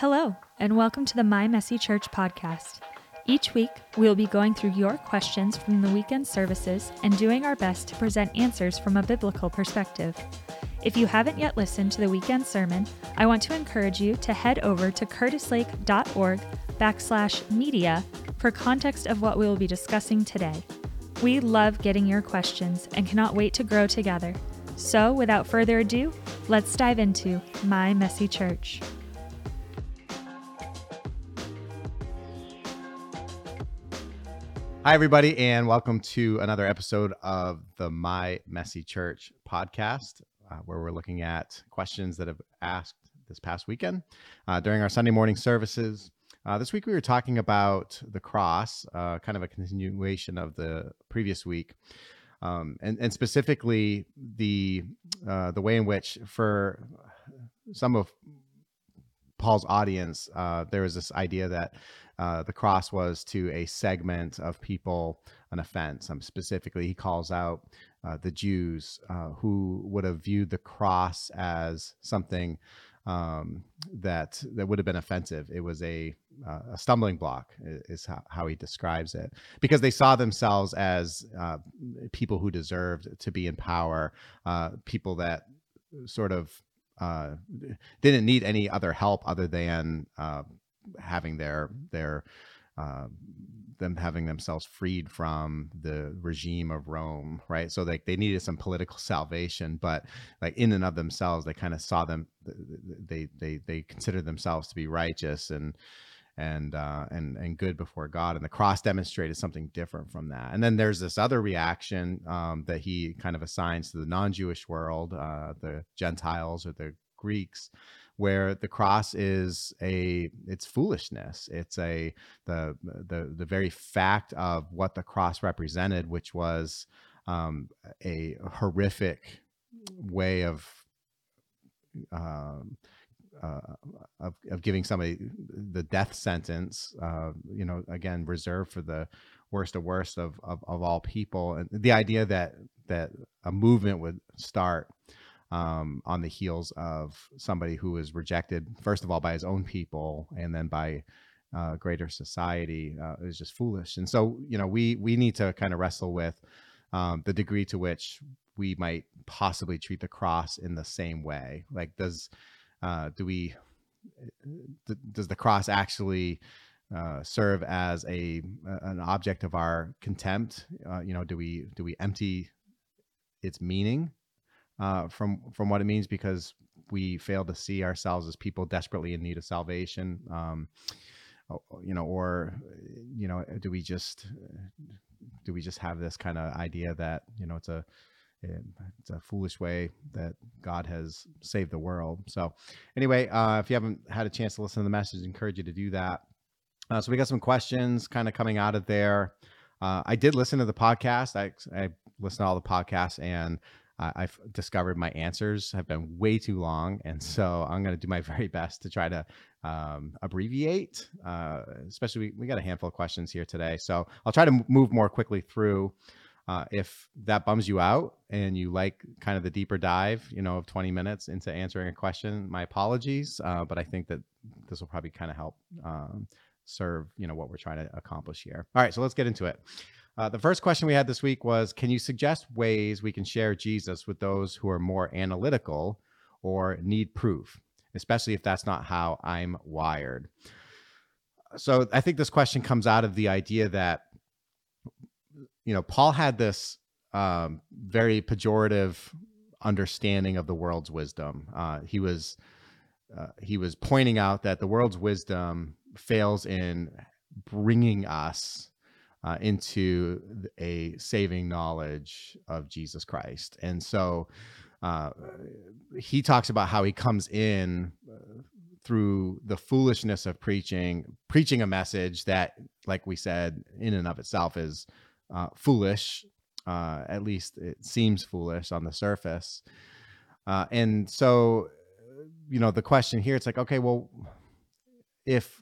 Hello, and welcome to the My Messy Church podcast. Each week, we'll be going through your questions from the weekend services and doing our best to present answers from a biblical perspective. If you haven't yet listened to the weekend sermon, I want to encourage you to head over to curtislake.org backslash media for context of what we will be discussing today. We love getting your questions and cannot wait to grow together. So, without further ado, let's dive into My Messy Church. Hi, everybody, and welcome to another episode of the My Messy Church podcast, uh, where we're looking at questions that have asked this past weekend uh, during our Sunday morning services. Uh, this week, we were talking about the cross, uh, kind of a continuation of the previous week, um, and, and specifically the uh, the way in which, for some of Paul's audience, uh, there was this idea that uh, the cross was to a segment of people an offense. Um, specifically, he calls out uh, the Jews uh, who would have viewed the cross as something um, that that would have been offensive. It was a uh, a stumbling block, is how, how, he describes it, because they saw themselves as uh, people who deserved to be in power, people that sort of uh, didn't need any other help other than uh, having their their uh, them having themselves freed from the regime of Rome, right? So like they needed some political salvation, but like in and of themselves, they kind of saw them they they they considered themselves to be righteous and and uh, and and good before God. And the cross demonstrated something different from that. And then there's this other reaction um, that he kind of assigns to the non-Jewish world, uh, the Gentiles or the Greeks, where the cross is a it's foolishness it's a the the the very fact of what the cross represented which was um, a horrific way of um, uh, of, of giving somebody the death sentence, uh, you know, again, reserved for the worst of worst of, of, of all people. And the idea that, that a movement would start um, on the heels of somebody who was rejected, first of all, by his own people, and then by uh, greater society uh, is just foolish. And so, you know, we we need to kind of wrestle with um, the degree to which we might possibly treat the cross in the same way. Like, does uh, do we does the cross actually uh, serve as a an object of our contempt? Uh, you know, do we do we empty its meaning uh, from from what it means because we fail to see ourselves as people desperately in need of salvation um, you know or you know do we just do we just have this kind of idea that you know it's a it's a foolish way that God has saved the world. So, anyway, uh, if you haven't had a chance to listen to the message, I encourage you to do that. Uh, so, we got some questions kind of coming out of there. Uh, I did listen to the podcast. I, I listened to all the podcasts, and I've discovered my answers have been way too long, and so I'm going to do my very best to try to um, abbreviate. Uh, especially, we, we, got a handful of questions here today, so I'll try to move more quickly through. Uh, if that bums you out and you like kind of the deeper dive, you know, of 20 minutes into answering a question, my apologies. Uh, but I think that this will probably kind of help um, serve, you know, what we're trying to accomplish here. All right, so let's get into it. Uh, the first question we had this week was Can you suggest ways we can share Jesus with those who are more analytical or need proof, especially if that's not how I'm wired? So I think this question comes out of the idea that, you know, Paul had this um, very pejorative understanding of the world's wisdom. Uh, he was uh, he was pointing out that the world's wisdom fails in bringing us uh, into a saving knowledge of Jesus Christ. And so uh, he talks about how he comes in uh, through the foolishness of preaching, preaching a message that, like we said, in and of itself is uh, foolish. Uh, at least it seems foolish on the surface. Uh, and so, you know, the question here, it's like, okay, well, if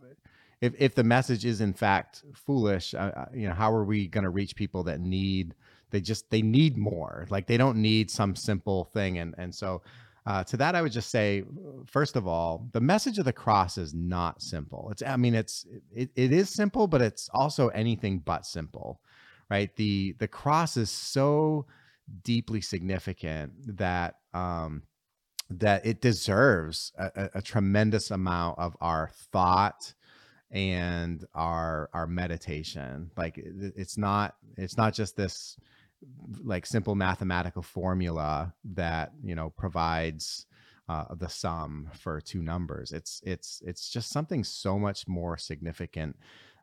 if if the message is in fact foolish, uh, uh you know, how are we going to reach people that need they just they need more? Like they don't need some simple thing, and and so Uh, to that, I would just say, first of all, the message of the cross is not simple. It's, I mean, it's it, it is simple, but it's also anything but simple, right? The the cross is so deeply significant that um, that it deserves a, a, tremendous amount of our thought and our our meditation. Like it, it's not it's not just this like simple mathematical formula that you know provides uh, the sum for two numbers. It's it's it's just something so much more significant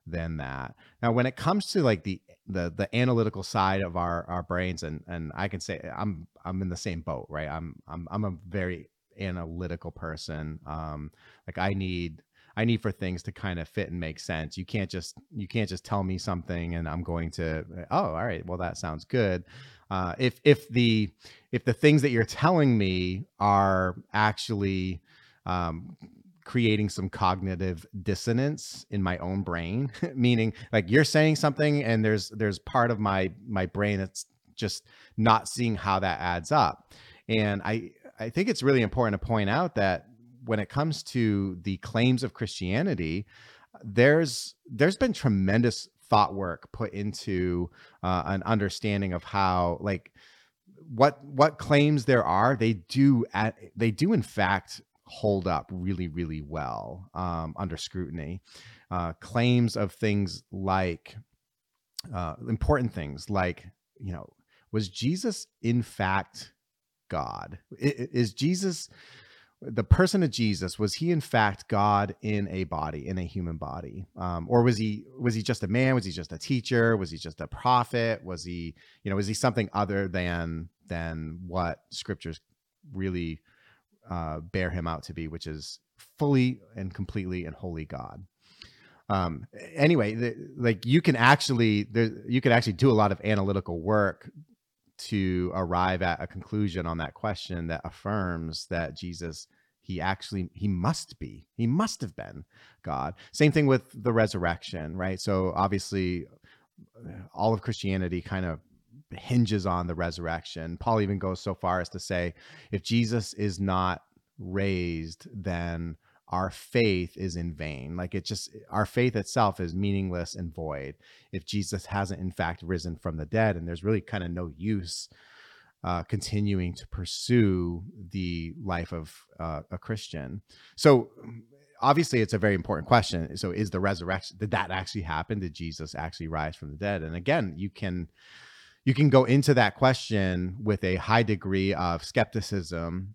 than that. Now, when it comes to like the the the analytical side of our our brains, and and I can say I'm I'm in the same boat, right? I'm I'm I'm a very analytical person. Um, like I need I need for things to kind of fit and make sense. You can't just you can't just tell me something and I'm going to oh all right well that sounds good. Uh, if if the if the things that you're telling me are actually um, creating some cognitive dissonance in my own brain, meaning like you're saying something and there's there's part of my my brain that's just not seeing how that adds up. And I I think it's really important to point out that when it comes to the claims of Christianity, there's there's been tremendous thought work put into uh, an understanding of how like what what claims there are they do at, they do in fact hold up really really well um, under scrutiny. Uh, claims of things like uh, important things like you know was jesus in fact god? Is jesus the person of Jesus was he in fact God in a body, in a human body, um, or was he was he just a man? Was he just a teacher? Was he just a prophet? Was he you know was he something other than than what scriptures really uh, bear him out to be, which is fully and completely and holy God. Um, anyway, the, like you can actually there you can actually do a lot of analytical work to arrive at a conclusion on that question that affirms that Jesus he actually he must be he must have been god. Same thing with the resurrection right? So obviously uh, all of christianity kind of hinges on the resurrection. Paul even goes so far as to say if jesus is not raised then our faith is in vain. Like it just our faith itself is meaningless and void if jesus hasn't in fact risen from the dead and there's really kind of no use uh, continuing to pursue the life of uh, a Christian. So obviously it's a very important question. So is the resurrection did that actually happen? Did Jesus actually rise from the dead? And again, you can you can go into that question with a high degree of skepticism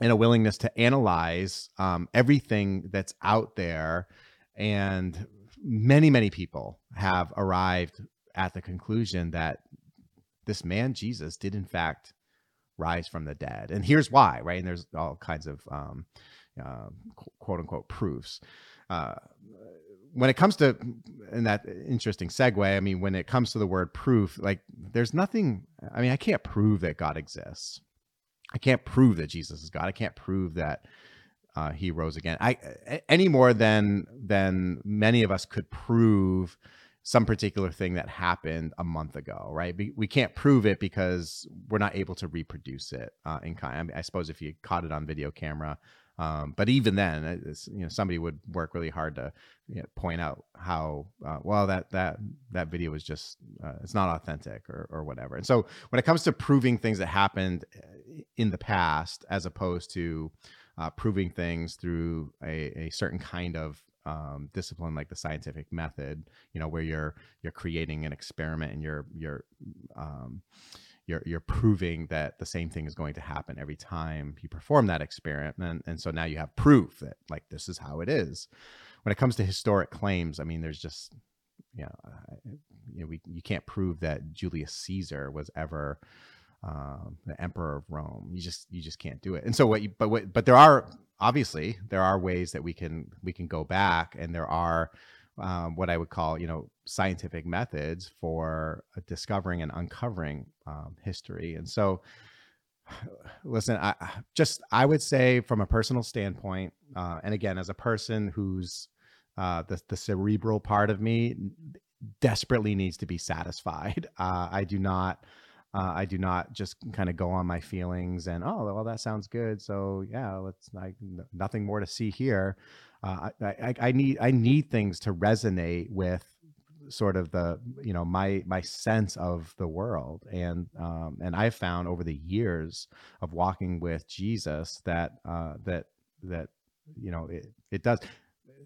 and a willingness to analyze um, everything that's out there and many many people have arrived at the conclusion that this man Jesus did in fact rise from the dead, and here's why, right? And there's all kinds of um, uh, quote unquote proofs. Uh, when it comes to and that interesting segue, I mean, when it comes to the word proof, like there's nothing. I mean, I can't prove that God exists. I can't prove that Jesus is God. I can't prove that uh, he rose again. I any more than than many of us could prove some particular thing that happened a month ago, right? We, can't prove it because we're not able to reproduce it uh, in kind. I, mean, I, suppose if you caught it on video camera, um, but even then, you know, somebody would work really hard to you know, point out how uh, well that that that video was just uh, it's not authentic or or whatever. And so when it comes to proving things that happened uh, in the past, as opposed to uh, proving things through a, a certain kind of um, discipline like the scientific method, you know, where you're you're creating an experiment and you're you're um, you're you're proving that the same thing is going to happen every time you perform that experiment, and and so now you have proof that like this is how it is. When it comes to historic claims, I mean, there's just you know, you know, we you can't prove that Julius Caesar was ever um, the emperor of Rome. You just you just can't do it. And so what you but what but there are obviously there are ways that we can we can go back and there are um, what I would call you know scientific methods for discovering and uncovering um, history. And so listen i just i would say from a personal standpoint uh, and again as a person who's uh, the, the cerebral part of me desperately needs to be satisfied uh, i do not Uh, I do not just kind of go on my feelings and oh well that sounds good so yeah let's like nothing more to see here. Uh, I, I, I need I need things to resonate with sort of the you know my my sense of the world and um, and I've found over the years of walking with Jesus that uh, that that you know it, it does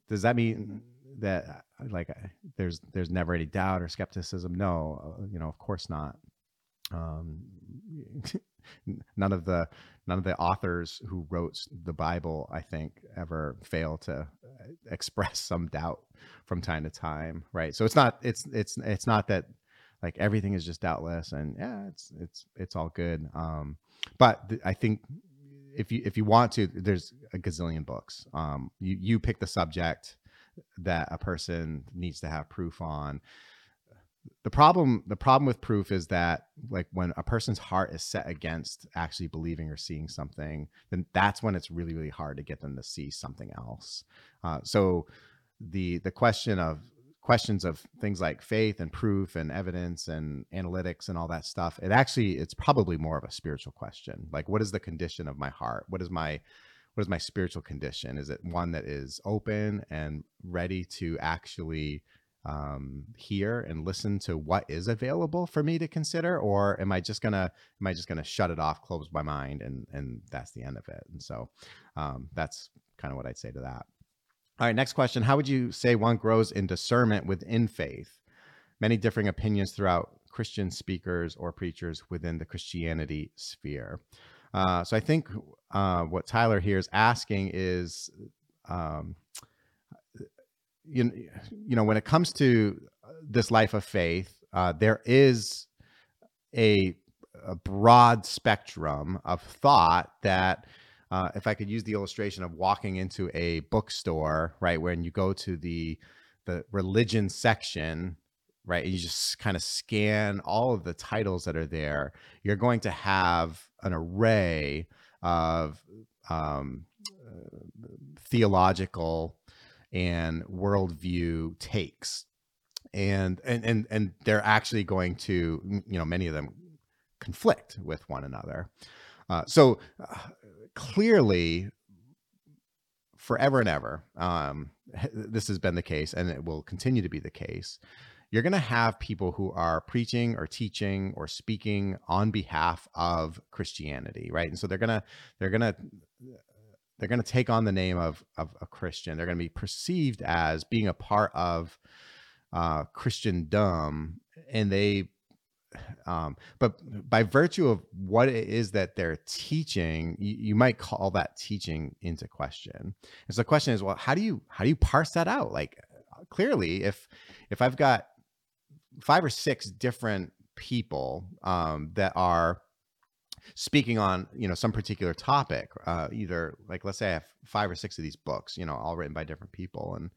does that mean that like there's there's never any doubt or skepticism no uh, you know of course not um, none of the none of the authors who wrote the Bible, I think, ever fail to uh, express some doubt from time to time, right? So it's not it's it's it's not that like everything is just doubtless and yeah, it's it's it's all good. Um, but th- I think if you if you want to, there's a gazillion books. Um, you you pick the subject that a person needs to have proof on the problem the problem with proof is that like when a person's heart is set against actually believing or seeing something then that's when it's really really hard to get them to see something else. Uh, so the the question of questions of things like faith and proof and evidence and analytics and all that stuff it actually it's probably more of a spiritual question. Like what is the condition of my heart? What is my what is my spiritual condition? Is it one that is open and ready to actually um, hear and listen to what is available for me to consider, or am I just gonna am I just gonna shut it off, close my mind, and and that's the end of it? And so um, that's kind of what I'd say to that. All right, next question: How would you say one grows in discernment within faith? Many differing opinions throughout Christian speakers or preachers within the Christianity sphere. Uh, so I think uh, what Tyler here is asking is. Um, you, you know when it comes to this life of faith uh, there is a, a, broad spectrum of thought that uh, if i could use the illustration of walking into a bookstore right when you go to the the religion section right and you just kind of scan all of the titles that are there you're going to have an array of um, uh, theological and worldview takes. And and and and they're actually going to you know many of them conflict with one another. Uh, so uh, clearly forever and ever um, this has been the case and it will continue to be the case. You're going to have people who are preaching or teaching or speaking on behalf of christianity right? And so they're going to they're going to they're going to take on the name of, of a Christian. They're going to be perceived as being a part of uh, Christendom, and they, um, but by virtue of what it is that they're teaching, you, you might call that teaching into question. And so the question is, well, how do you how do you parse that out? Like, clearly, if if I've got five or six different people um, that are speaking on you know some particular topic uh, either like let's say i have five or six of these books you know all written by different people and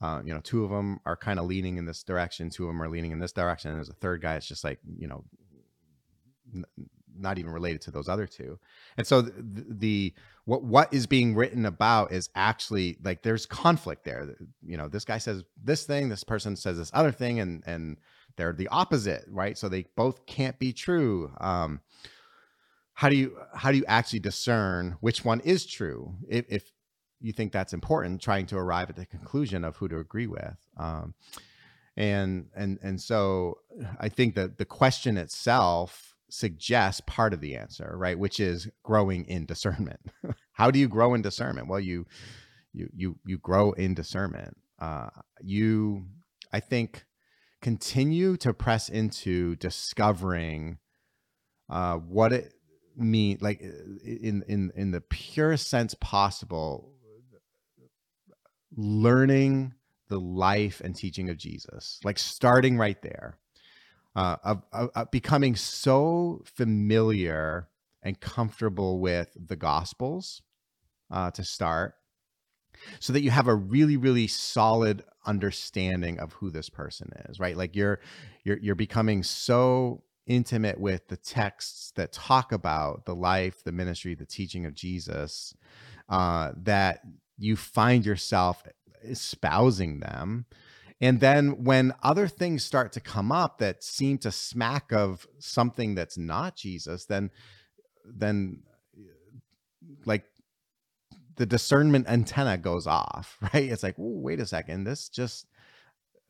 uh, you know two of them are kind of leaning in this direction two of them are leaning in this direction and there's a third guy it's just like you know n- not even related to those other two. And so the, the what what is being written about is actually like there's conflict there. You know this guy says this thing this person says this other thing and and they're the opposite right? So they both can't be true. Um how do you how do you actually discern which one is true if, if you think that's important trying to arrive at the conclusion of who to agree with? Um, and and and so i think that the question itself suggests part of the answer right which is growing in discernment. How do you grow in discernment? Well you you you you grow in discernment. Uh, you i think continue to press into discovering uh, what it mean like in in in the purest sense possible learning the life and teaching of Jesus like starting right there uh, of, of, of becoming so familiar and comfortable with the gospels uh, to start so that you have a really really solid understanding of who this person is right? Like you're you're you're becoming so intimate with the texts that talk about the life, the ministry, the teaching of Jesus, uh, that you find yourself espousing them and then when other things start to come up that seem to smack of something that's not Jesus, then then like the discernment antenna goes off, right? It's like, wait a second, this just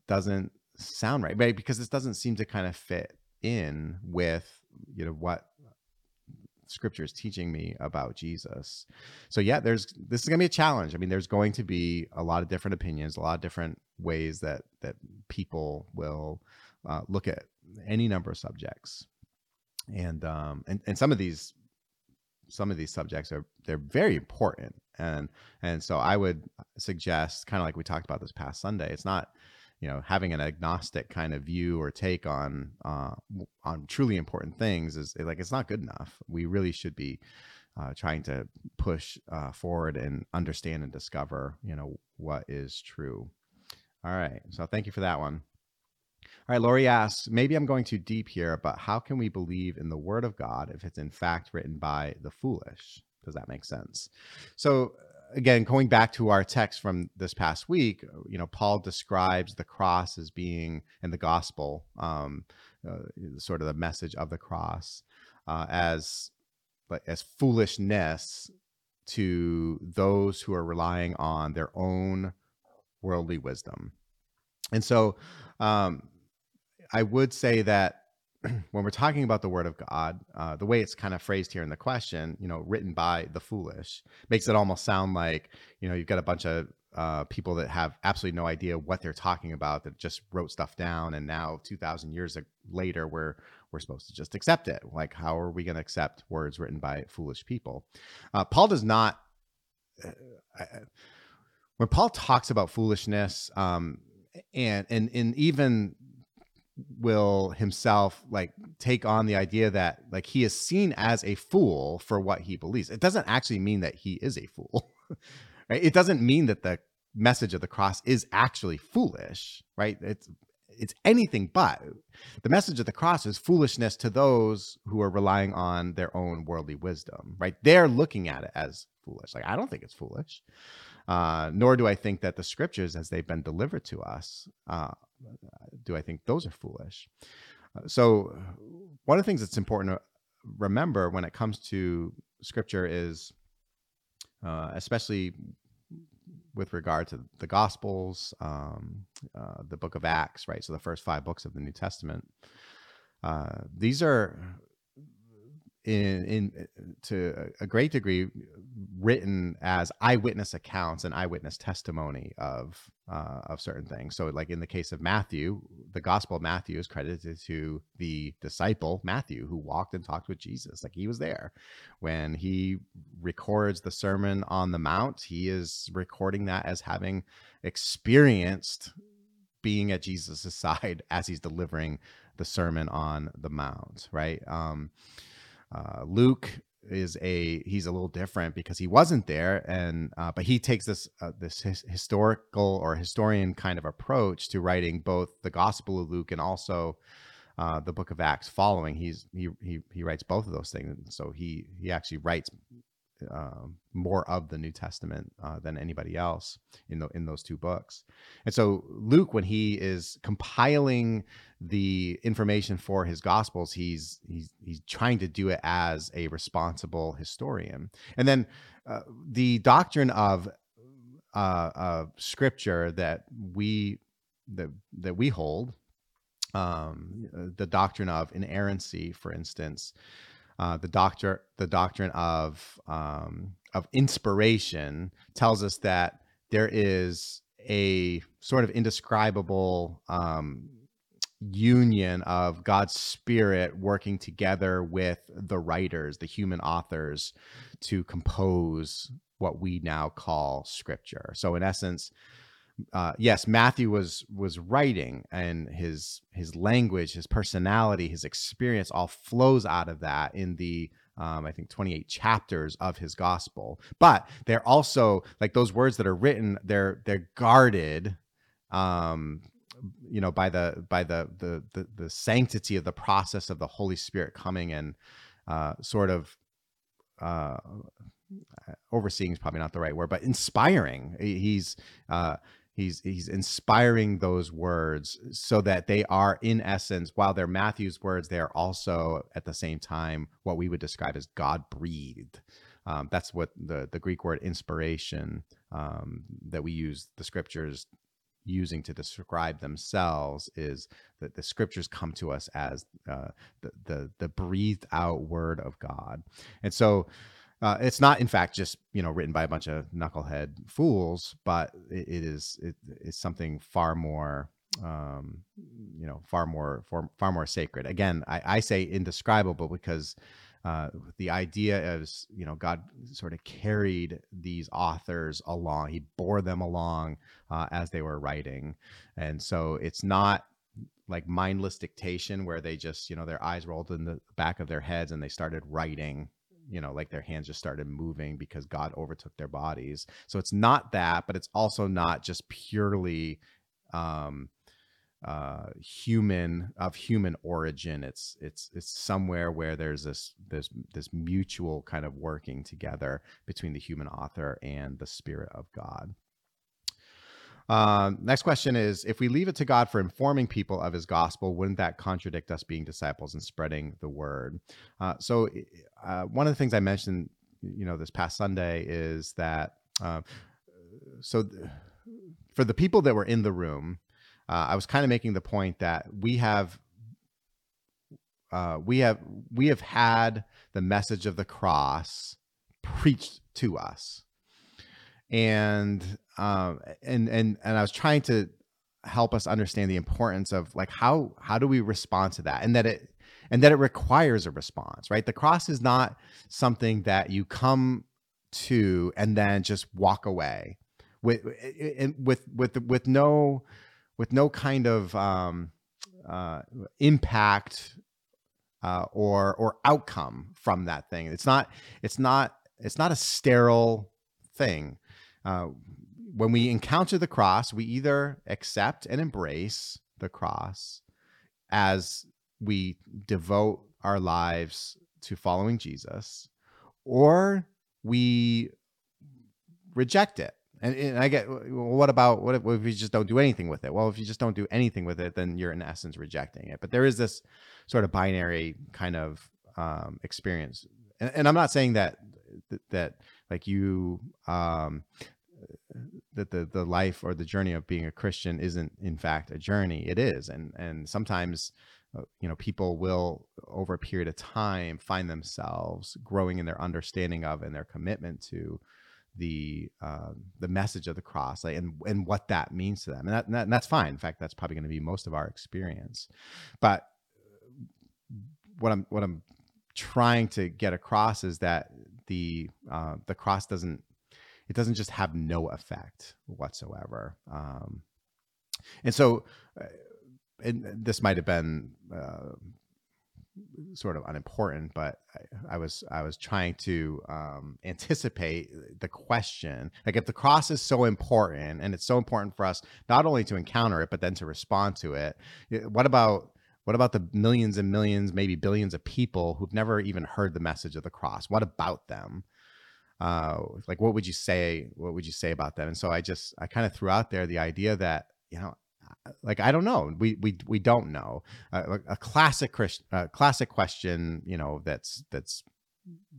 doesn't sound right, right? Because this doesn't seem to kind of fit in with you know what scripture is teaching me about Jesus. So yeah, there's this is gonna be a challenge. I mean, there's going to be a lot of different opinions, a lot of different ways that that people will uh, look at any number of subjects, and um and and some of these some of these subjects are they're very important and and so i would suggest kind of like we talked about this past sunday it's not you know having an agnostic kind of view or take on uh, on truly important things is like it's not good enough. We really should be uh, trying to push uh, forward and understand and discover you know what is true. All right. So thank you for that one. All right, Lori asks, maybe I'm going too deep here, but how can we believe in the word of God if it's in fact written by the foolish? Does that make sense? So, again, going back to our text from this past week, you know, Paul describes the cross as being in the gospel, um, uh, sort of the message of the cross, uh, as as foolishness to those who are relying on their own worldly wisdom. And so, um, I would say that when we're talking about the word of God, uh, the way it's kind of phrased here in the question, you know, written by the foolish, makes it almost sound like, you know, you've got a bunch of uh, people that have absolutely no idea what they're talking about that just wrote stuff down, and now 2,000 years later, we're we're supposed to just accept it. Like, how are we going to accept words written by foolish people? Uh, Paul does not. Uh, when Paul talks about foolishness, um, and and and even will himself like take on the idea that like he is seen as a fool for what he believes. It doesn't actually mean that he is a fool. right? It doesn't mean that the message of the cross is actually foolish, right? It's it's anything but. The message of the cross is foolishness to those who are relying on their own worldly wisdom, right? They're looking at it as foolish. Like I don't think it's foolish. Uh, nor do I think that the scriptures, as they've been delivered to us, uh, do I think those are foolish. Uh, so, one of the things that's important to remember when it comes to scripture is, uh, especially with regard to the Gospels, um, uh, the book of Acts, right? So, the first five books of the New Testament. Uh, these are in in to a great degree written as eyewitness accounts and eyewitness testimony of uh, of certain things. So, like in the case of Matthew, the Gospel of Matthew is credited to the disciple Matthew, who walked and talked with Jesus. Like he was there when he records the Sermon on the Mount. He is recording that as having experienced being at Jesus' side as he's delivering the Sermon on the Mount. Right. Um, uh, Luke is a he's a little different because he wasn't there and uh, but he takes this uh, this his historical or historian kind of approach to writing both the gospel of luke and also uh, the book of acts following. He's he, he he writes both of those things. So he he actually writes uh, more of the New Testament uh, than anybody else in the, in those two books. And so Luke, when he is compiling the information for his Gospels, he's he's he's trying to do it as a responsible historian. And then uh, the doctrine of uh, Scripture that we that that we hold, um, the doctrine of inerrancy, for instance uh, the doctor the doctrine of um, of inspiration tells us that there is a sort of indescribable um, union of God's spirit working together with the writers, the human authors, to compose what we now call scripture. So, in essence, uh, yes, Matthew was was writing, and his his language, his personality, his experience all flows out of that in the um, I think 28 chapters of his gospel. But they're also like those words that are written. They're they're guarded, um, you know, by the by the, the the the sanctity of the process of the Holy Spirit coming and uh, sort of uh, overseeing is probably not the right word, but inspiring. He's uh, he's he's inspiring those words so that they are in essence while they're matthew's words they are also at the same time what we would describe as god breathed. Um, that's what the the greek word inspiration um, that we use the scriptures using to describe themselves is that the scriptures come to us as uh, the, the the breathed out word of god. And so uh, it's not, in fact, just you know written by a bunch of knucklehead fools, but it, it is it, it's something far more um, you know far more far, far more sacred. Again, I, I say indescribable because uh, the idea is you know God sort of carried these authors along. He bore them along uh, as they were writing, and so it's not like mindless dictation where they just you know their eyes rolled in the back of their heads and they started writing you know like their hands just started moving because god overtook their bodies. So it's not that but it's also not just purely um uh human of human origin. It's it's it's somewhere where there's this this this mutual kind of working together between the human author and the spirit of god um, next question is If we leave it to God for informing people of his gospel, wouldn't that contradict us being disciples and spreading the word? Uh, so, uh, one of the things I mentioned, you know, this past Sunday is that, uh, so th- for the people that were in the room, uh, I was kind of making the point that we have. Uh, we have we have had the message of the cross preached to us and um and and and I was trying to help us understand the importance of like how how do we respond to that? And that it and that it requires a response right? The cross is not something that you come to and then just walk away with with with with no with no kind of um uh impact uh or or outcome from that thing. It's not it's not it's not a sterile thing uh, when we encounter the cross, we either accept and embrace the cross as we devote our lives to following Jesus, or we reject it. And, and I get, well, what about what if, what if you just don't do anything with it? Well, if you just don't do anything with it, then you're in essence rejecting it. But there is this sort of binary kind of um, experience, and, and I'm not saying that that like you um that the the life or the journey of being a Christian isn't in fact a journey. It is, and and sometimes uh, you know people will over a period of time find themselves growing in their understanding of and their commitment to the uh, the message of the cross like, and and what that means to them. And, that, and, that, and that's fine. In fact that's probably going to be most of our experience. But what i'm what i'm trying to get across is that the uh, the cross doesn't it doesn't just have no effect whatsoever. Um, and so, uh, and this might have been uh, sort of unimportant, but I, I, was I was trying to um, anticipate the question. Like, if the cross is so important, and it's so important for us not only to encounter it, but then to respond to it, what about what about the millions and millions, maybe billions of people who've never even heard the message of the cross? What about them? Uh, like what would you say what would you say about that? And so i just i kind of threw out there the idea that you know like i don't know we we we don't know. Uh, a classic christian uh, classic question you know that's that's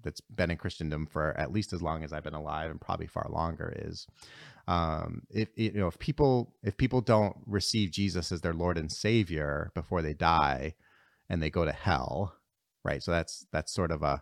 that's been in christendom for at least as long as i've been alive and probably far longer is um if you know if people if people don't receive jesus as their lord and savior before they die and they go to hell right? So that's that's sort of a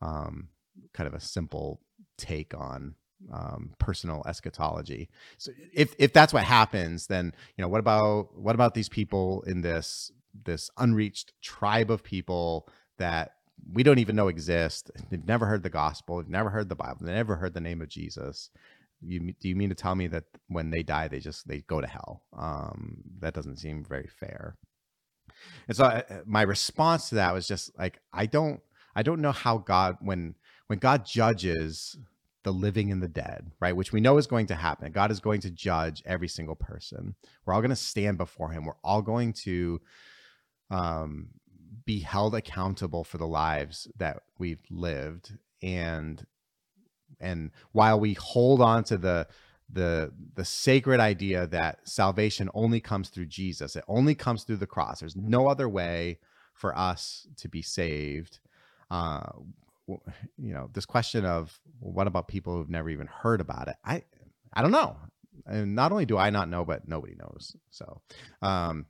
um kind of a simple take on um, personal eschatology. So if if that's what happens, then you know what about what about these people in this this unreached tribe of people that we don't even know exist? They've never heard the gospel, they've never heard the Bible, they never heard the name of Jesus. You do you mean to tell me that when they die, they just they go to hell? Um, that doesn't seem very fair. And so I, uh, my response to that was just like I don't I don't know how God when when God judges the living and the dead, right? Which we know is going to happen. God is going to judge every single person. We're all going to stand before him. We're all going to um, be held accountable for the lives that we've lived. And and while we hold on to the the the sacred idea that salvation only comes through Jesus. It only comes through the cross. There's no other way for us to be saved. Uh, you know, this question of well, what about people who've never even heard about it? I I don't know. And not only do I not know, but nobody knows. So, um,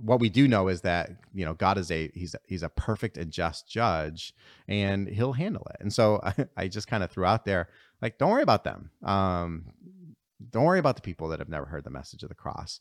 what we do know is that you know God is a he's he's a perfect and just judge, and He'll handle it. And so I, I just kind of threw out there like, don't worry about them. Um, don't worry about the people that have never heard the message of the cross.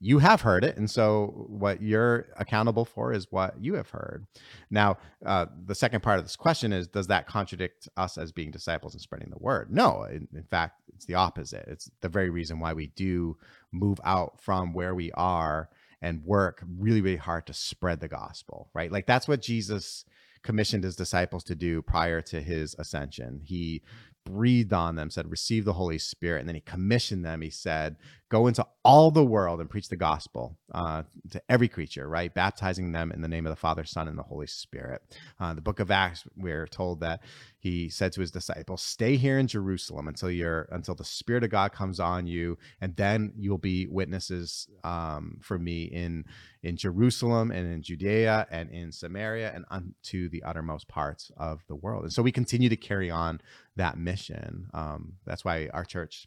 You have heard it. And so what you're accountable for is what you have heard. Now, uh, the second part of this question is Does that contradict us as being disciples and spreading the word? No. In, in fact, it's the opposite. It's the very reason why we do move out from where we are and work really, really hard to spread the gospel, right? Like that's what Jesus commissioned his disciples to do prior to his ascension. He breathed on them, said, Receive the Holy Spirit. And then he commissioned them. He said, Go into all the world and preach the gospel uh, to every creature, right? Baptizing them in the name of the Father, Son, and the Holy Spirit. Uh, the book of Acts, we're told that he said to his disciples, Stay here in Jerusalem until you're until the Spirit of God comes on you, and then you'll be witnesses um, for me in in Jerusalem and in Judea and in Samaria and unto the uttermost parts of the world. And so we continue to carry on that mission. Um, that's why our church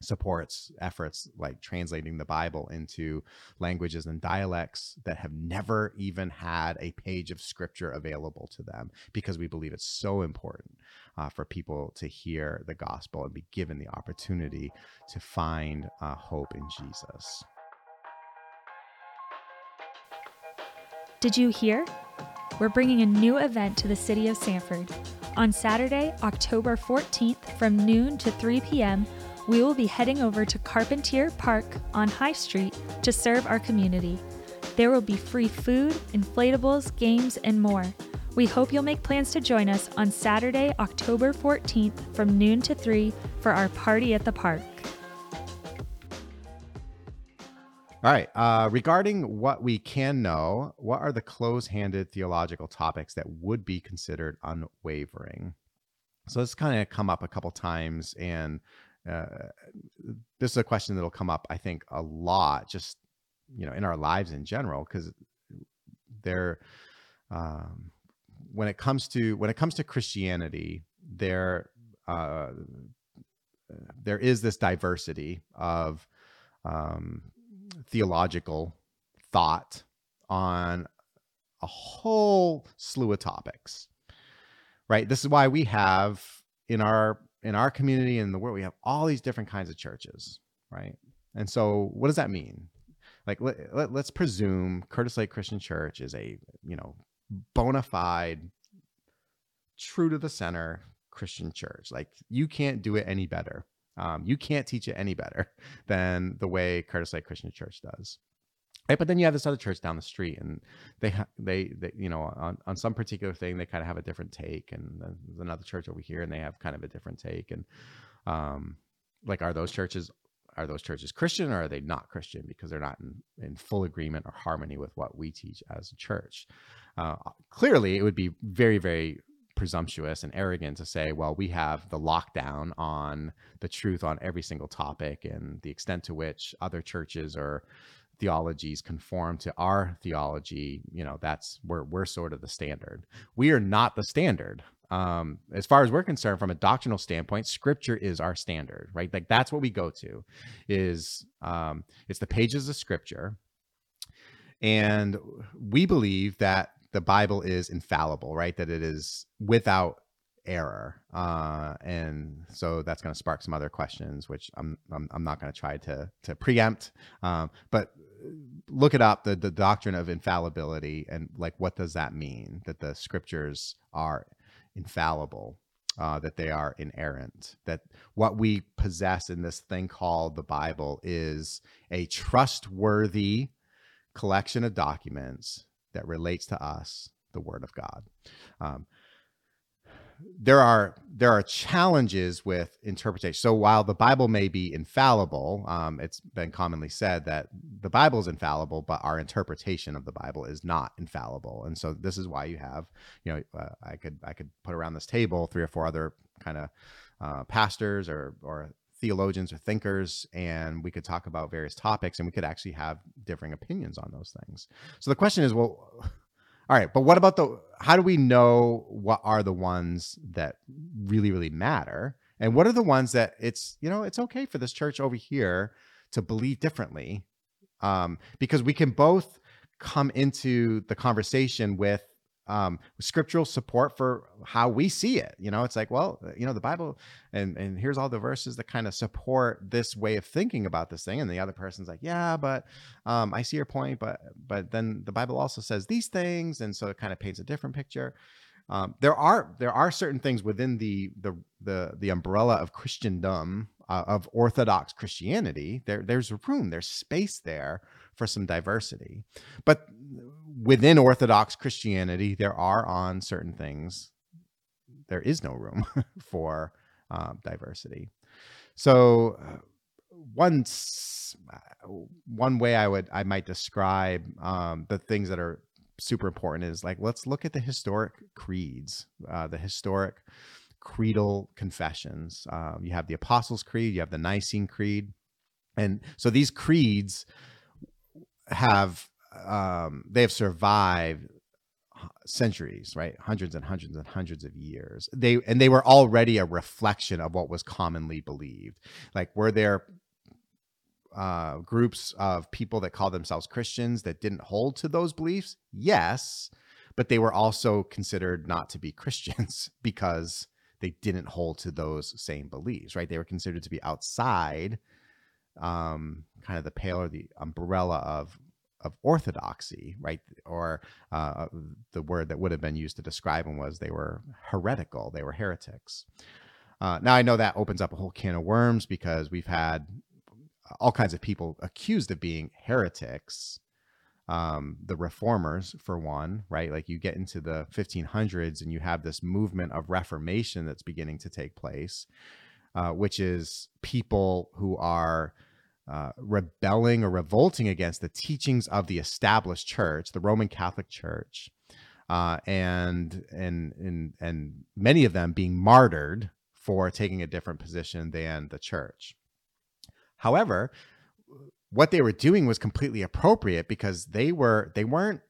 supports efforts like translating the Bible into languages and dialects that have never even had a page of scripture available to them because we believe it's so important uh, for people to hear the gospel and be given the opportunity to find uh, hope in Jesus. Did you hear? We're bringing a new event to the city of Sanford. On Saturday, October 14th from noon to 3 p.m., we will be heading over to Carpentier Park on High Street to serve our community. There will be free food, inflatables, games, and more. We hope you'll make plans to join us on Saturday, October 14th from noon to 3 for our party at the park. All right. Uh, regarding what we can know, what are the close handed theological topics that would be considered unwavering? So this kind of come up a couple times, and uh, this is a question that'll come up, I think, a lot, just you know, in our lives in general, because there, um, when it comes to when it comes to Christianity, there, uh, there is this diversity of um, theological thought on a whole slew of topics right? This is why we have in our in our community in the world we have all these different kinds of churches right? And so what does that mean? Like let, let, let's presume curtis lake christian church is a you know bona fide true to the center christian church. Like you can't do it any better. Um, you can't teach it any better than the way curtis lake christian church does Right, but then you have this other church down the street, and they they, they you know on, on some particular thing they kind of have a different take, and there's another church over here, and they have kind of a different take, and um, like are those churches are those churches Christian or are they not Christian because they're not in, in full agreement or harmony with what we teach as a church? Uh, clearly, it would be very very presumptuous and arrogant to say, well, we have the lockdown on the truth on every single topic and the extent to which other churches are theologies conform to our theology, you know, that's where we're sort of the standard. We are not the standard. Um, as far as we're concerned, from a doctrinal standpoint, scripture is our standard, right? Like that's what we go to, is um, it's the pages of scripture. And we believe that the Bible is infallible, right? That it is without error. Uh, and so that's going to spark some other questions, which I'm I'm, I'm not going to try to to preempt. Um, but look it up the the doctrine of infallibility and like what does that mean? That the scriptures are infallible uh, that they are inerrant that what we possess in this thing called the bible is a trustworthy collection of documents that relates to us the word of god. Um, there are there are challenges with interpretation. So while the Bible may be infallible, um, it's been commonly said that the Bible is infallible, but our interpretation of the Bible is not infallible. And so this is why you have, you know, uh, I could I could put around this table three or four other kind of uh, pastors or or theologians or thinkers and we could talk about various topics and we could actually have differing opinions on those things. So the question is, well, all right, but what about the how do we know what are the ones that really really matter and what are the ones that it's, you know, it's okay for this church over here to believe differently? Um, because we can both come into the conversation with um, scriptural support for how we see it. You know, it's like, well, you know, the Bible, and and here's all the verses that kind of support this way of thinking about this thing. And the other person's like, yeah, but um, I see your point, but but then the Bible also says these things, and so it kind of paints a different picture. Um, there are there are certain things within the the the the umbrella of Christendom uh, of Orthodox Christianity. There there's room, there's space there for some diversity, but within Orthodox Christianity, there are on certain things there is no room for uh, diversity. So uh, one one way I would I might describe um, the things that are super important is like let's look at the historic creeds, uh, the historic creedal confessions. Um, you have the Apostles' Creed, you have the Nicene Creed, and so these creeds have um, they have survived centuries right? Hundreds and hundreds and hundreds of years. They and they were already a reflection of what was commonly believed. Like were there uh, groups of people that call themselves christians that didn't hold to those beliefs? Yes but they were also considered not to be christians because they didn't hold to those same beliefs right? They were considered to be outside um, kind of the pale or the umbrella of of orthodoxy, right? Or uh, the word that would have been used to describe them was they were heretical, they were heretics. Uh, now I know that opens up a whole can of worms because we've had all kinds of people accused of being heretics. Um, the reformers, for one, right? Like you get into the 1500s and you have this movement of reformation that's beginning to take place, uh, which is people who are uh, rebelling or revolting against the teachings of the established church, the Roman Catholic Church, uh, and and and and many of them being martyred for taking a different position than the church. However, what they were doing was completely appropriate because they were they weren't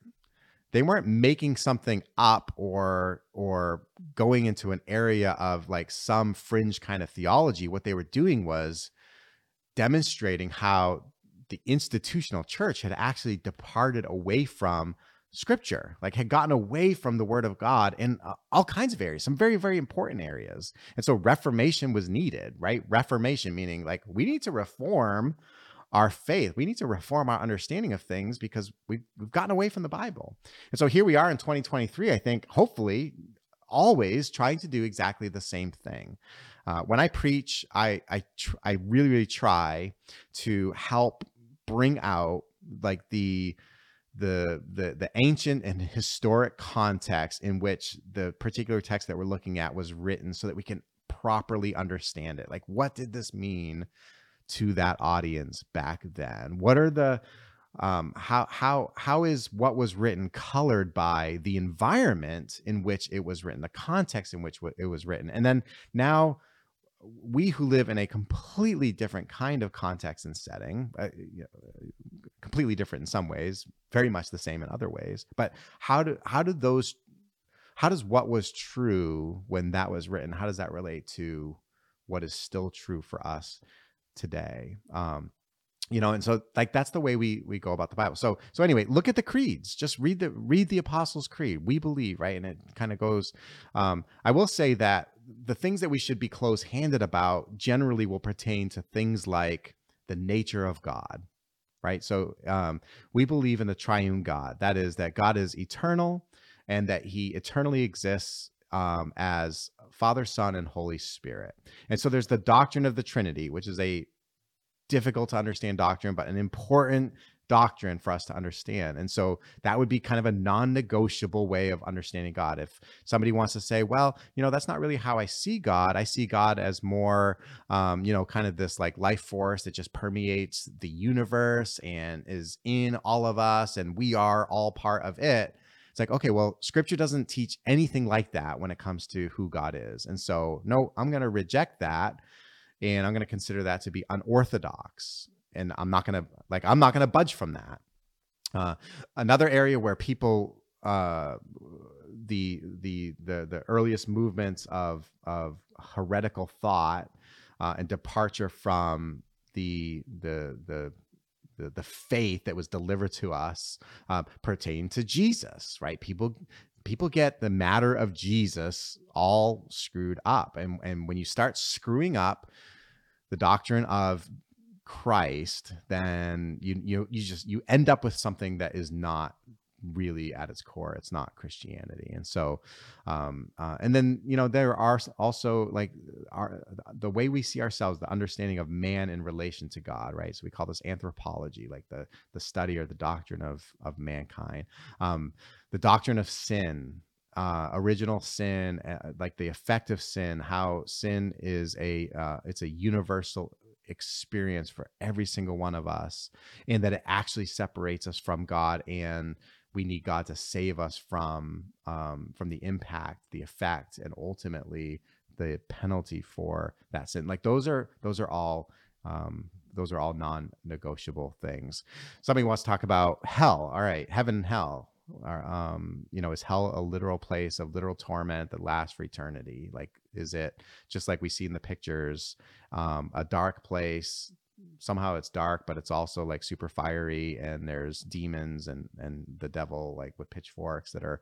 they weren't making something up or or going into an area of like some fringe kind of theology what they were doing was demonstrating how the institutional church had actually departed away from scripture like had gotten away from the word of god in uh, all kinds of areas some very very important areas. And so reformation was needed right? Reformation meaning like we need to reform our faith. We need to reform our understanding of things because we've, we've gotten away from the bible. And so here we are in 2023 i think hopefully always trying to do exactly the same thing uh, when I preach, I I tr- I really really try to help bring out like the the the the ancient and historic context in which the particular text that we're looking at was written so that we can properly understand it. Like what did this mean to that audience back then? What are the um, how how how is what was written colored by the environment in which it was written the context in which it was written? And then now we who live in a completely different kind of context and setting, uh, you know, completely different in some ways, very much the same in other ways. But how do how do those how does what was true when that was written? How does that relate to what is still true for us today? Um, you know and so like that's the way we we go about the bible so so anyway look at the creeds just read the read the apostles creed we believe right and it kind of goes um i will say that the things that we should be close handed about generally will pertain to things like the nature of God, right? So um, we believe in the triune God. That is, that God is eternal and that he eternally exists um, as Father, Son, and Holy Spirit. And so there's the doctrine of the Trinity, which is a difficult to understand doctrine, but an important doctrine for us to understand. And so that would be kind of a non negotiable way of understanding God. If somebody wants to say, well, you know, that's not really how I see God, I see God as more, um, you know, kind of this like life force that just permeates the universe and is in all of us and we are all part of it. It's like, okay, well, scripture doesn't teach anything like that when it comes to who God is. And so, no, I'm going to reject that and I'm going to consider that to be unorthodox. And I'm not going to like I'm not going to budge from that. Uh, another area where people uh, the the the the earliest movements of of heretical thought uh, and departure from the the the the, faith that was delivered to us uh, pertain to Jesus, right? People people get the matter of Jesus all screwed up, and and when you start screwing up the doctrine of Christ, then you you you just you end up with something that is not really at its core it's not christianity. And so um uh, and then you know there are also like our the way we see ourselves the understanding of man in relation to god right? So we call this anthropology like the the study or the doctrine of of mankind. Um the doctrine of sin uh, original sin, uh, like the effect of sin, how sin is a uh, it's a universal experience for every single one of us, and that it actually separates us from God and we need God to save us from um, from the impact, the effect, and ultimately the penalty for that sin. Like those are those are all um, those are all non-negotiable things. Somebody wants to talk about hell. All right, heaven and hell. Um, you know, is hell a literal place of literal torment that lasts for eternity? Like, is it just like we see in the pictures, um, a dark place somehow it's dark but it's also like super fiery and there's demons and and the devil like with pitchforks that are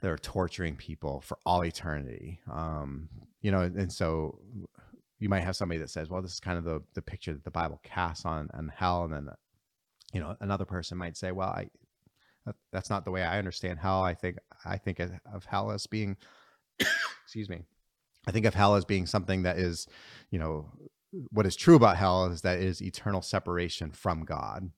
that are torturing people for all eternity. Um you know and so you might have somebody that says well this is kind of the the picture that the bible casts on on hell and then you know another person might say well i that's not the way i understand hell. I think i think of hell as being excuse me I think of hell as being something that is, you know, what is true about hell is that it is eternal separation from God.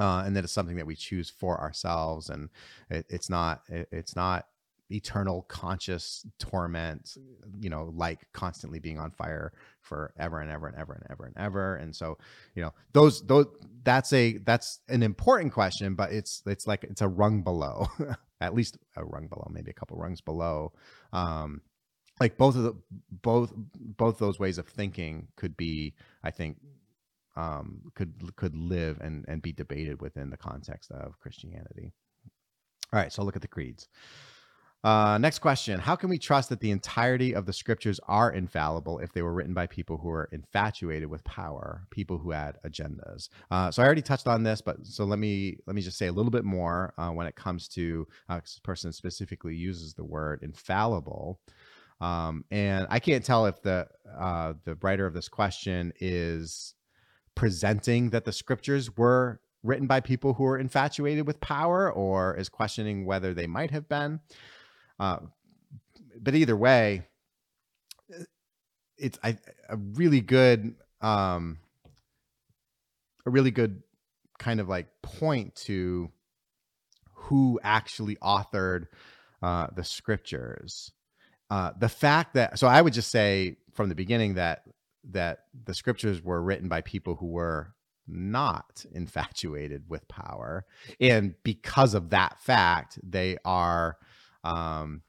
Uh, and that it's something that we choose for ourselves, and it, it's not it, it's not eternal conscious torment you know like constantly being on fire forever and ever and ever and ever and ever and so you know those those that's a that's an important question but it's it's like it's a rung below at least a rung below maybe a couple rungs below um like both of the both both those ways of thinking could be i think um could could live and and be debated within the context of christianity all right so look at the creeds uh, next question How can we trust that the entirety of the scriptures are infallible if they were written by people who are infatuated with power, people who had agendas? Uh, so I already touched on this, but so let me let me just say a little bit more uh, when it comes to uh, this person specifically uses the word infallible. Um, and I can't tell if the uh, the writer of this question is presenting that the scriptures were written by people who are infatuated with power, or is questioning whether they might have been. Uh, but either way, it's a really good um, a really good kind of like point to who actually authored uh, the scriptures uh, the fact that so I would just say from the beginning that that the scriptures were written by people who were not infatuated with power, and because of that fact, they are. Um,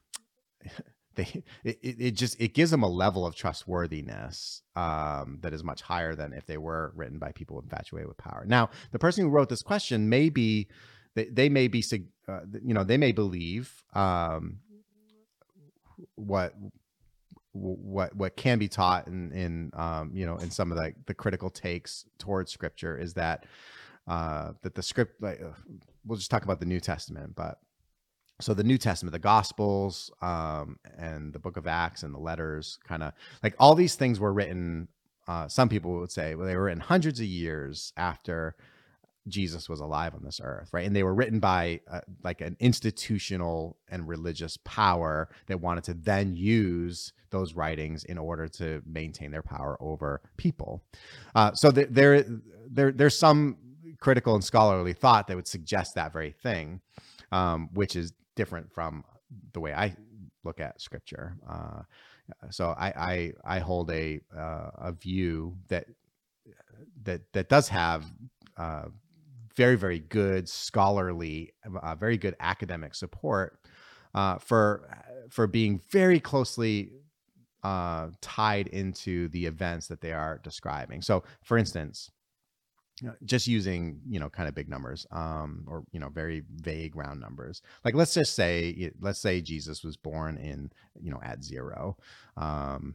they it, it just it gives them a level of trustworthiness um, that is much higher than if they were written by people infatuated with power. Now, the person who wrote this question may be they, they may be uh, you know they may believe um, what what what can be taught in in um, you know in some of the the critical takes towards scripture is that uh, that the script like we'll just talk about the New Testament, but so the New Testament, the Gospels, um, and the Book of Acts and the letters, kind of like all these things were written. Uh, some people would say well, they were written hundreds of years after Jesus was alive on this earth, right? And they were written by uh, like an institutional and religious power that wanted to then use those writings in order to maintain their power over people. Uh, so th- there, there, there's some critical and scholarly thought that would suggest that very thing, um, which is different from the way I look at scripture. Uh, so I, I, I hold a uh, a view that that that does have uh, very very good scholarly uh, very good academic support uh, for for being very closely uh, tied into the events that they are describing. So, for instance, just using you know kind of big numbers um, or you know very vague round numbers like let's just say let's say jesus was born in you know at zero um,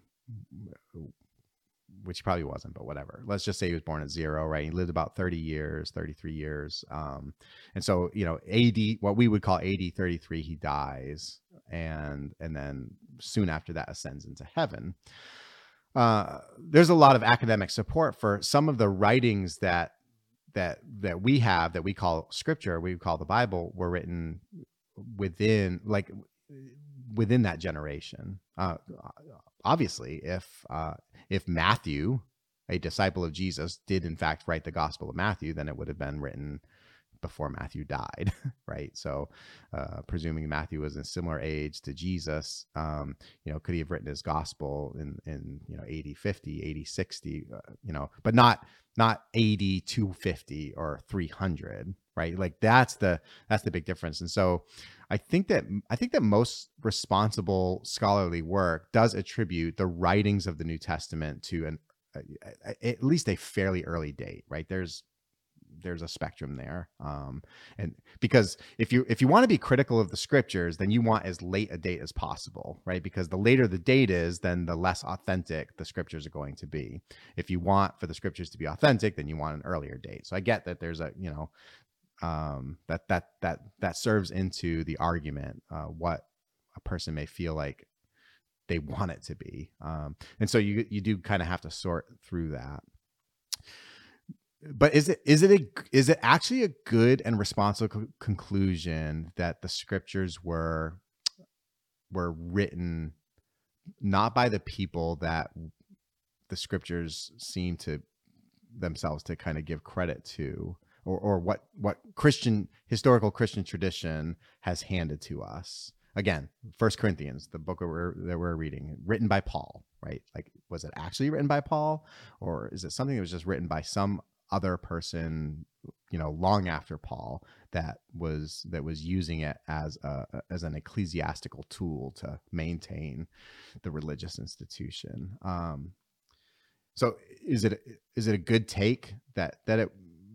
which he probably wasn't, but whatever. Let's just say he was born at zero, right? He lived about 30 years, 33 years. Um, and so, you know, AD, what we would call AD 33, he dies. And, and then soon after that ascends into heaven. Uh, there's a lot of academic support for some of the writings that, that, that we have that we call scripture, we call the Bible were written within like within that generation. Uh, obviously, if uh, if Matthew, a disciple of Jesus, did in fact write the Gospel of Matthew, then it would have been written before Matthew died, right? So, uh, presuming Matthew was in a similar age to Jesus, um, you know, could he have written his gospel in, in, you know, AD, 50, AD, 60, uh, you know, but not, not AD, 250 or 300, right? Like that's the, that's the big difference. And so I think that I think that most responsible scholarly work does attribute the writings of the New Testament to an at least a fairly early date, right? There's there's a spectrum there, um, and because if you if you want to be critical of the scriptures, then you want as late a date as possible, right? Because the later the date is, then the less authentic the scriptures are going to be. If you want for the scriptures to be authentic, then you want an earlier date. So I get that there's a you know um, that that that that serves into the argument uh, what a person may feel like they want it to be. Um, and so you you do kind of have to sort through that. But is it is it a is it actually a good and responsible co- conclusion that the scriptures were were written not by the people that the scriptures seem to themselves to kind of give credit to or, or what what Christian historical Christian tradition has handed to us. Again, First Corinthians, the book that we're, that we're reading, written by Paul, right? Like, was it actually written by Paul, or is it something that was just written by some other person, you know, long after Paul that was that was using it as a as an ecclesiastical tool to maintain the religious institution? Um, so, is it is it a good take that that it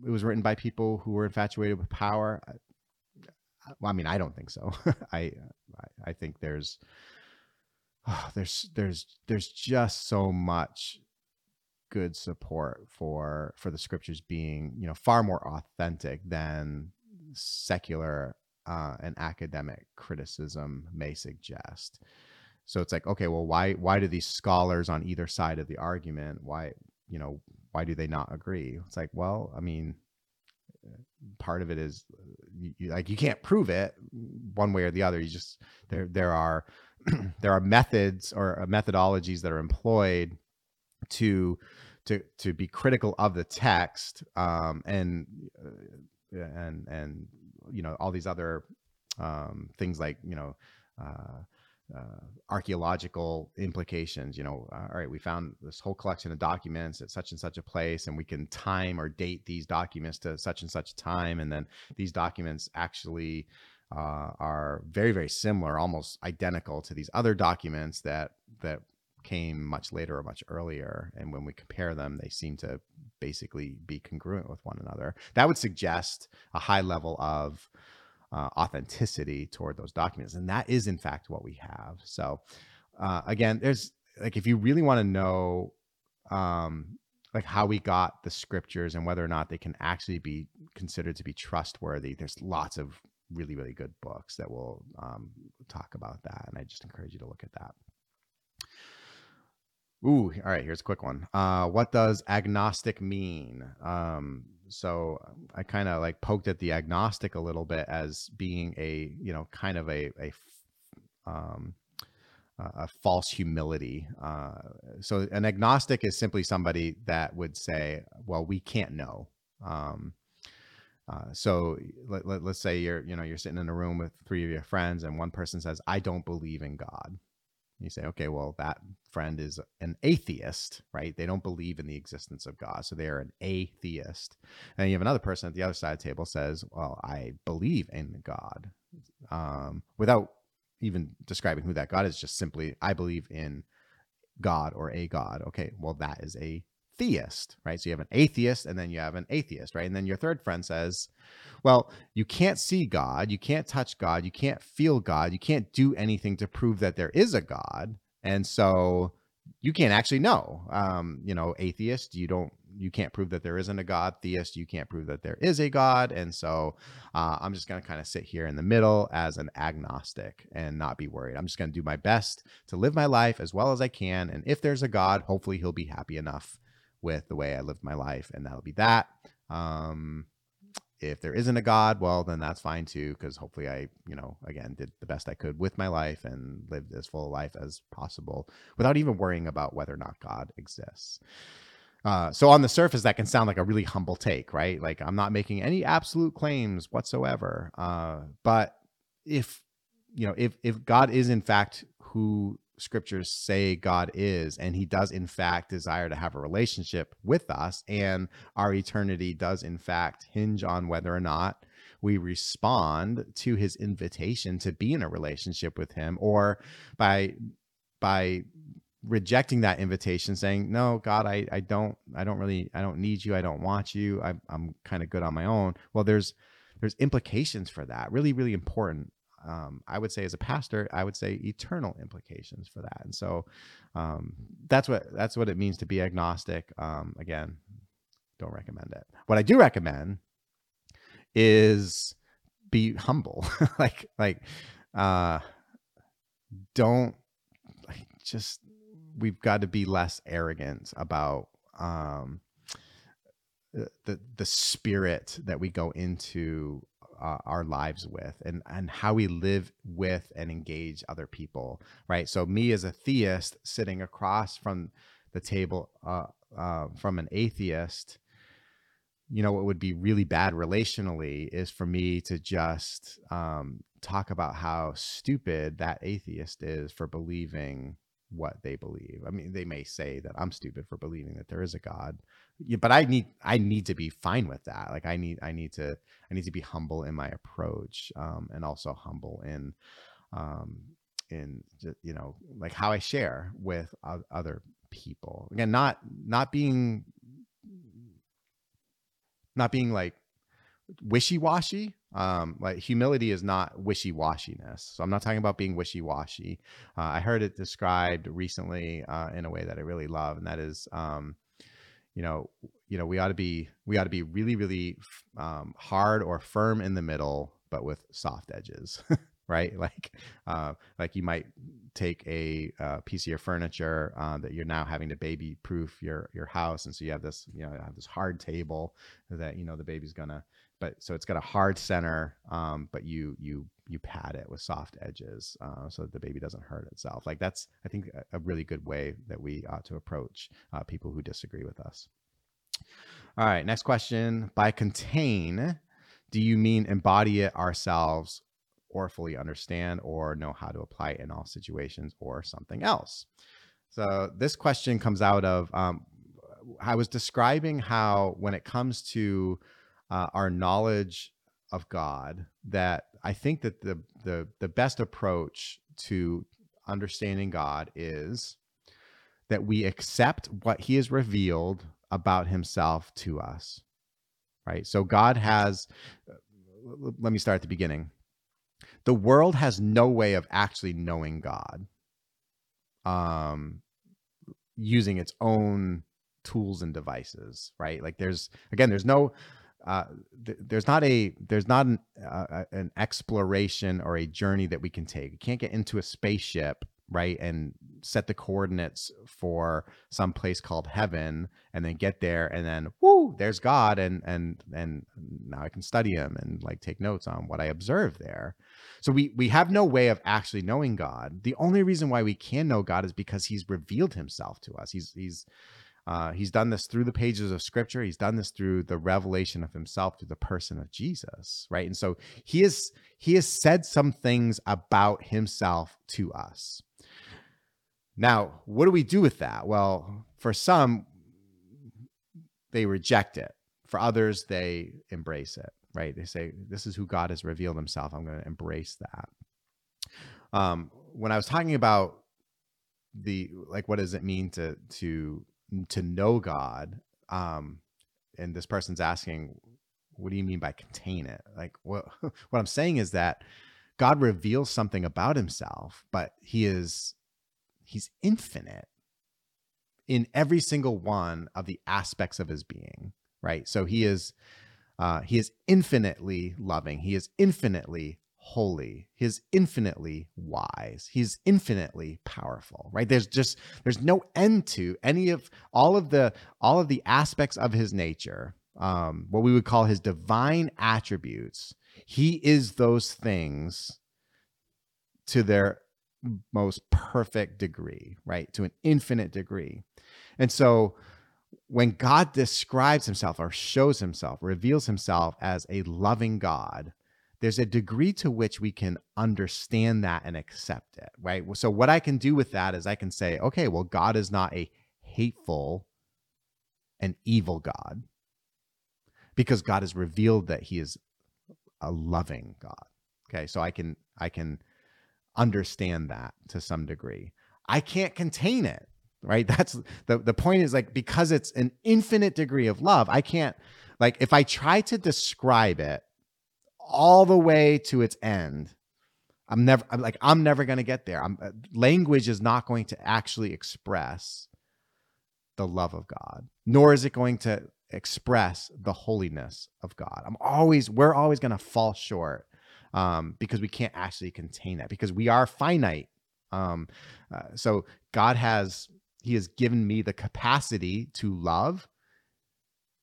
it was written by people who were infatuated with power. I, well, I mean, I don't think so. I I think there's oh, there's there's there's just so much good support for for the scriptures being you know far more authentic than secular uh, and academic criticism may suggest. So it's like, okay, well, why why do these scholars on either side of the argument why you know why do they not agree? It's like, well, I mean, part of it is you, like you can't prove it one way or the other. You just there there are there are methods or uh, methodologies that are employed to to to be critical of the text um, and uh, and and you know all these other um, things like you know uh, uh, archaeological implications. You know, uh, all right, we found this whole collection of documents at such and such a place, and we can time or date these documents to such and such time, and then these documents actually uh, are very, very similar, almost identical to these other documents that that came much later or much earlier. And when we compare them, they seem to basically be congruent with one another. That would suggest a high level of uh, authenticity toward those documents. And that is, in fact, what we have. So, uh, again, there's like, if you really want to know, um, like how we got the scriptures and whether or not they can actually be considered to be trustworthy, there's lots of really, really good books that will um, talk about that. And I just encourage you to look at that. Ooh, all right, here's a quick one. Uh, what does agnostic mean? Um, so I kind of like poked at the agnostic a little bit as being a you know kind of a a um, a false humility. Uh, so an agnostic is simply somebody that would say, "Well, we can't know." Um, uh, so let, let, us say you're you know you're sitting in a room with three of your friends, and one person says, "I don't believe in God." You say, okay, well, that friend is an atheist, right? They don't believe in the existence of God. So they are an atheist. And you have another person at the other side of the table says, well, I believe in God um, without even describing who that God is, just simply, I believe in God or a God. Okay, well, that is a theist, right? So you have an atheist and then you have an atheist, right? And then your third friend says, well, you can't see God, you can't touch God, you can't feel God, you can't do anything to prove that there is a God. And so you can't actually know. Um, you know, atheist, you don't you can't prove that there isn't a God. Theist, you can't prove that there is a God. And so uh, I'm just going to kind of sit here in the middle as an agnostic and not be worried. I'm just going to do my best to live my life as well as I can. And if there's a God, hopefully he'll be happy enough with the way I lived my life, and that'll be that. Um, if there isn't a God, well, then that's fine too, because hopefully I, you know, again, did the best I could with my life and lived as full a life as possible without even worrying about whether or not God exists. Uh, so on the surface, that can sound like a really humble take, right? Like I'm not making any absolute claims whatsoever. Uh, but if you know, if if God is in fact who scriptures say God is, and he does in fact desire to have a relationship with us, and our eternity does in fact hinge on whether or not we respond to his invitation to be in a relationship with him or by by rejecting that invitation saying no god i i don't i don't really i don't need you i don't want you I, i'm kind of good on my own. Well there's there's implications for that really really important um, I would say as a pastor, I would say eternal implications for that. And so um, that's what that's what it means to be agnostic. Um, again, don't recommend it. What I do recommend is be humble. like like uh, don't like just we've got to be less arrogant about um, the the spirit that we go into uh, our lives with and and how we live with and engage other people right so me as a theist sitting across from the table uh, uh, from an atheist you know what would be really bad relationally is for me to just um, talk about how stupid that atheist is for believing what they believe. I mean, they may say that I'm stupid for believing that there is a God, yeah, but I need I need to be fine with that. Like I need I need to I need to be humble in my approach, um, and also humble in, um, in you know like how I share with other people. Again, not not being not being like wishy-washy um like humility is not wishy-washiness so i'm not talking about being wishy-washy uh, i heard it described recently uh, in a way that i really love and that is um you know you know we ought to be we ought to be really really um, hard or firm in the middle but with soft edges right? Like uh, like you might take a uh, piece of your furniture uh, that you're now having to baby proof your your house and so you have this you know have this hard table that you know the baby's gonna but so it's got a hard center, um, but you you you pad it with soft edges uh, so that the baby doesn't hurt itself. Like that's I think a, a really good way that we ought to approach uh, people who disagree with us. All right, next question. By contain, do you mean embody it ourselves or fully understand or know how to apply it in all situations or something else? So this question comes out of um, I was describing how when it comes to uh, our knowledge of God that I think that the the the best approach to understanding God is that we accept what he has revealed about himself to us. Right? So God has let me start at the beginning. The world has no way of actually knowing God. Um using its own tools and devices, right? Like there's again there's no uh, th- there's not a there's not an, uh, an exploration or a journey that we can take. We can't get into a spaceship, right, and set the coordinates for some place called heaven, and then get there, and then whoo, there's God, and and and now I can study Him and like take notes on what I observe there. So we we have no way of actually knowing God. The only reason why we can know God is because He's revealed Himself to us. He's he's uh, he's done this through the pages of scripture. He's done this through the revelation of himself through the person of Jesus, right? And so he is he has said some things about himself to us. Now, what do we do with that? Well, for some, they reject it. For others, they embrace it, right? They say, This is who God has revealed himself. I'm going to embrace that. Um, when I was talking about the like what does it mean to to to know God? Um, and this person's asking, what do you mean by contain it? Like what what I'm saying is that God reveals something about himself, but he is he's infinite in every single one of the aspects of his being, right? So he is uh, he is infinitely loving. He is infinitely holy. He is infinitely wise. He's infinitely powerful, right? There's just there's no end to any of all of the all of the aspects of his nature, um, what we would call his divine attributes. He is those things to their most perfect degree, right? To an infinite degree. And so when God describes himself or shows himself, reveals himself as a loving God, there's a degree to which we can understand that and accept it, right? So, what I can do with that is I can say, okay, well, God is not a hateful and evil God because God has revealed that he is a loving God. Okay, so I can I can understand that to some degree. I can't contain it, right? That's the the point is like because it's an infinite degree of love, I can't like if I try to describe it all the way to its end, I'm never I'm like I'm never going to get there. I'm uh, language is not going to actually express the love of God, nor is it going to express the holiness of God. I'm always we're always going to fall short um, because we can't actually contain that because we are finite. Um, uh, so God has He has given me the capacity to love,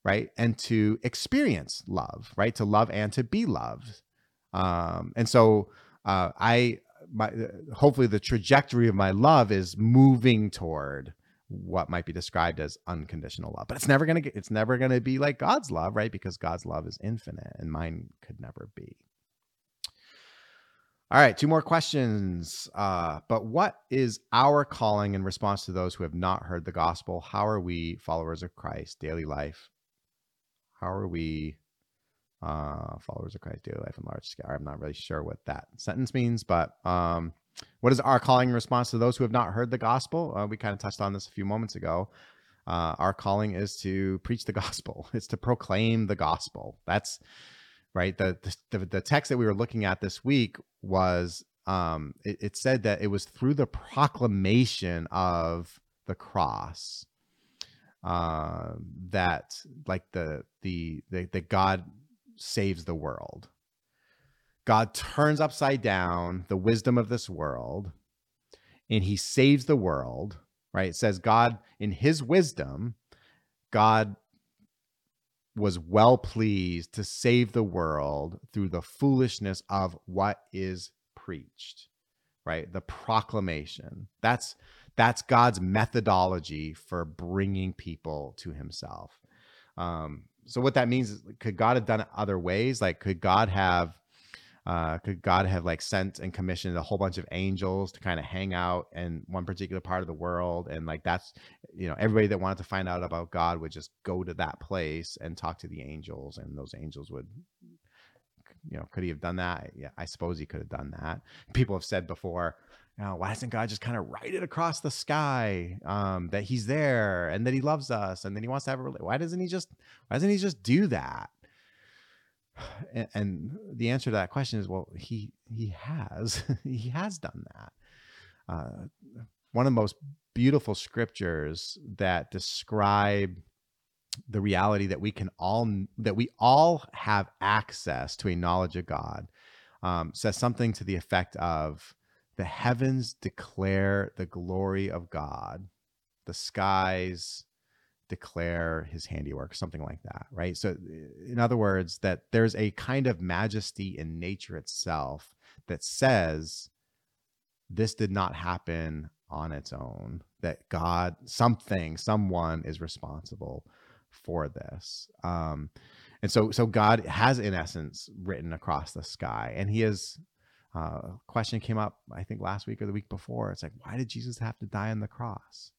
right, and to experience love, right, to love and to be loved. Um, and so uh, I, my, uh, hopefully, the trajectory of my love is moving toward what might be described as unconditional love but it's never going to get it's never to be like god's love right because god's love is infinite and mine could never be all right, two more questions. Uh, but what is our calling in response to those who have not heard the gospel? How are we followers of Christ, daily life? How are we uh, followers of Christ, daily life in large scale? I'm not really sure what that sentence means, but um, what is our calling in response to those who have not heard the gospel? Uh, we kind of touched on this a few moments ago. Uh, our calling is to preach the gospel. It's to proclaim the gospel. That's right. The, the the text that we were looking at this week was um, it, it said that it was through the proclamation of the cross uh, that like the, the the the God saves the world. God turns upside down the wisdom of this world and he saves the world, right? It says God in his wisdom, God was well pleased to save the world through the foolishness of what is preached right the proclamation that's that's god's methodology for bringing people to himself um so what that means is could god have done it other ways like could god have uh, could God have like sent and commissioned a whole bunch of angels to kind of hang out in one particular part of the world? And like that's, you know, everybody that wanted to find out about God would just go to that place and talk to the angels, and those angels would, you know, could he have done that? Yeah, I suppose he could have done that. People have said before, you know, why doesn't God just kind of write it across the sky um, that He's there and that He loves us and then He wants to have a? relationship? Why doesn't He just? Why doesn't He just do that? and, and the answer to that question is well he he has he has done that uh, one of the most beautiful scriptures that describe the reality that we can all that we all have access to a knowledge of god um, says something to the effect of the heavens declare the glory of god the skies declare his handiwork, something like that, right? So, in other words, that there's a kind of majesty in nature itself that says this did not happen on its own, that God, something, someone is responsible for this. Um, and so, so God has, in essence, written across the sky, and He has. Uh, question came up, I think last week or the week before. It's like, why did Jesus have to die on the cross?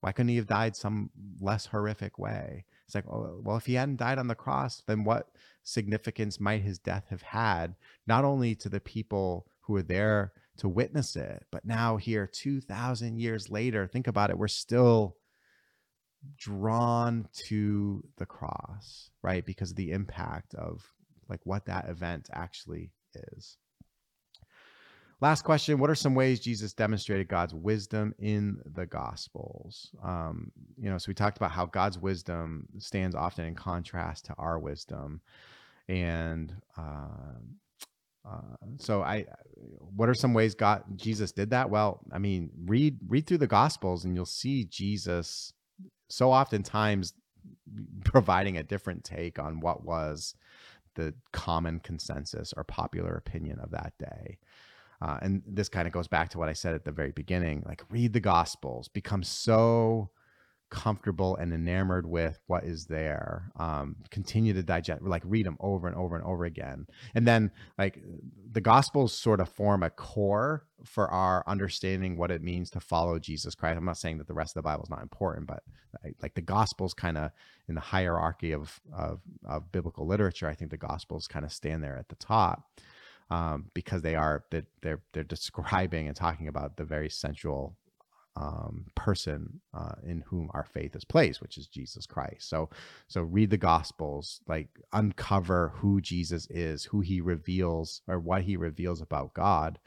Why couldn't he have died some less horrific way? It's like, oh, well, if he hadn't died on the cross, then what significance might his death have had, not only to the people who were there to witness it. But now, here, 2,000 years later, think about it, we're still drawn to the cross, right? Because of the impact of like what that event actually is. Last question What are some ways Jesus demonstrated God's wisdom in the Gospels? Um, you know, so we talked about how God's wisdom stands often in contrast to our wisdom. And uh, uh, so I, what are some ways God Jesus did that? Well, I mean, read read through the Gospels and you'll see Jesus so oftentimes providing a different take on what was the common consensus or popular opinion of that day. Uh, and this kind of goes back to what I said at the very beginning like, read the Gospels, become so comfortable and enamored with what is there um, continue to digest like read them over and over and over again. And then like the gospels sort of form a core for our understanding what it means to follow jesus christ. I'm not saying that the rest of the bible is not important but like the gospels kind of in the hierarchy of, of of biblical literature i think the gospels kind of stand there at the top um, because they are they're, they're they're describing and talking about the very central um, person uh, in whom our faith is placed, which is Jesus Christ. So, so read the Gospels, like uncover who Jesus is, who He reveals, or what He reveals about God.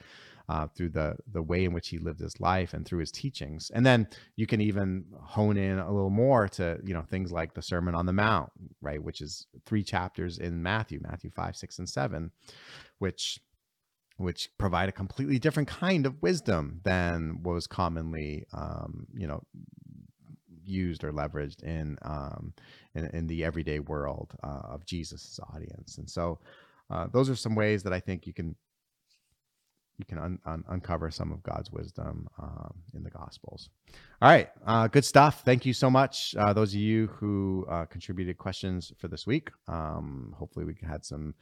Uh, through the the way in which he lived his life and through his teachings, and then you can even hone in a little more to you know things like the Sermon on the Mount, right, which is three chapters in Matthew, Matthew five, six, and seven, which which provide a completely different kind of wisdom than was commonly, um, you know, used or leveraged in um, in, in, the everyday world uh, of Jesus' audience. And so, uh, those are some ways that I think you can you can un- un- uncover some of God's wisdom um, in the Gospels. All right, uh, good stuff. Thank you so much, uh, those of you who uh, contributed questions for this week. Um, hopefully, we had some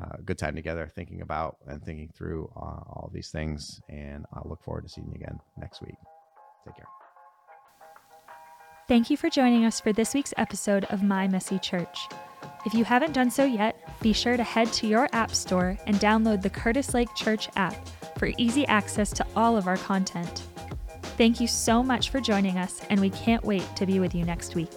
uh, good time together thinking about and thinking through uh, all these things. And I look forward to seeing you again next week. Take care. Thank you for joining us for this week's episode of My Messy Church. If you haven't done so yet, be sure to head to your App Store and download the Curtis Lake Church app for easy access to all of our content. Thank you so much for joining us, and we can't wait to be with you next week.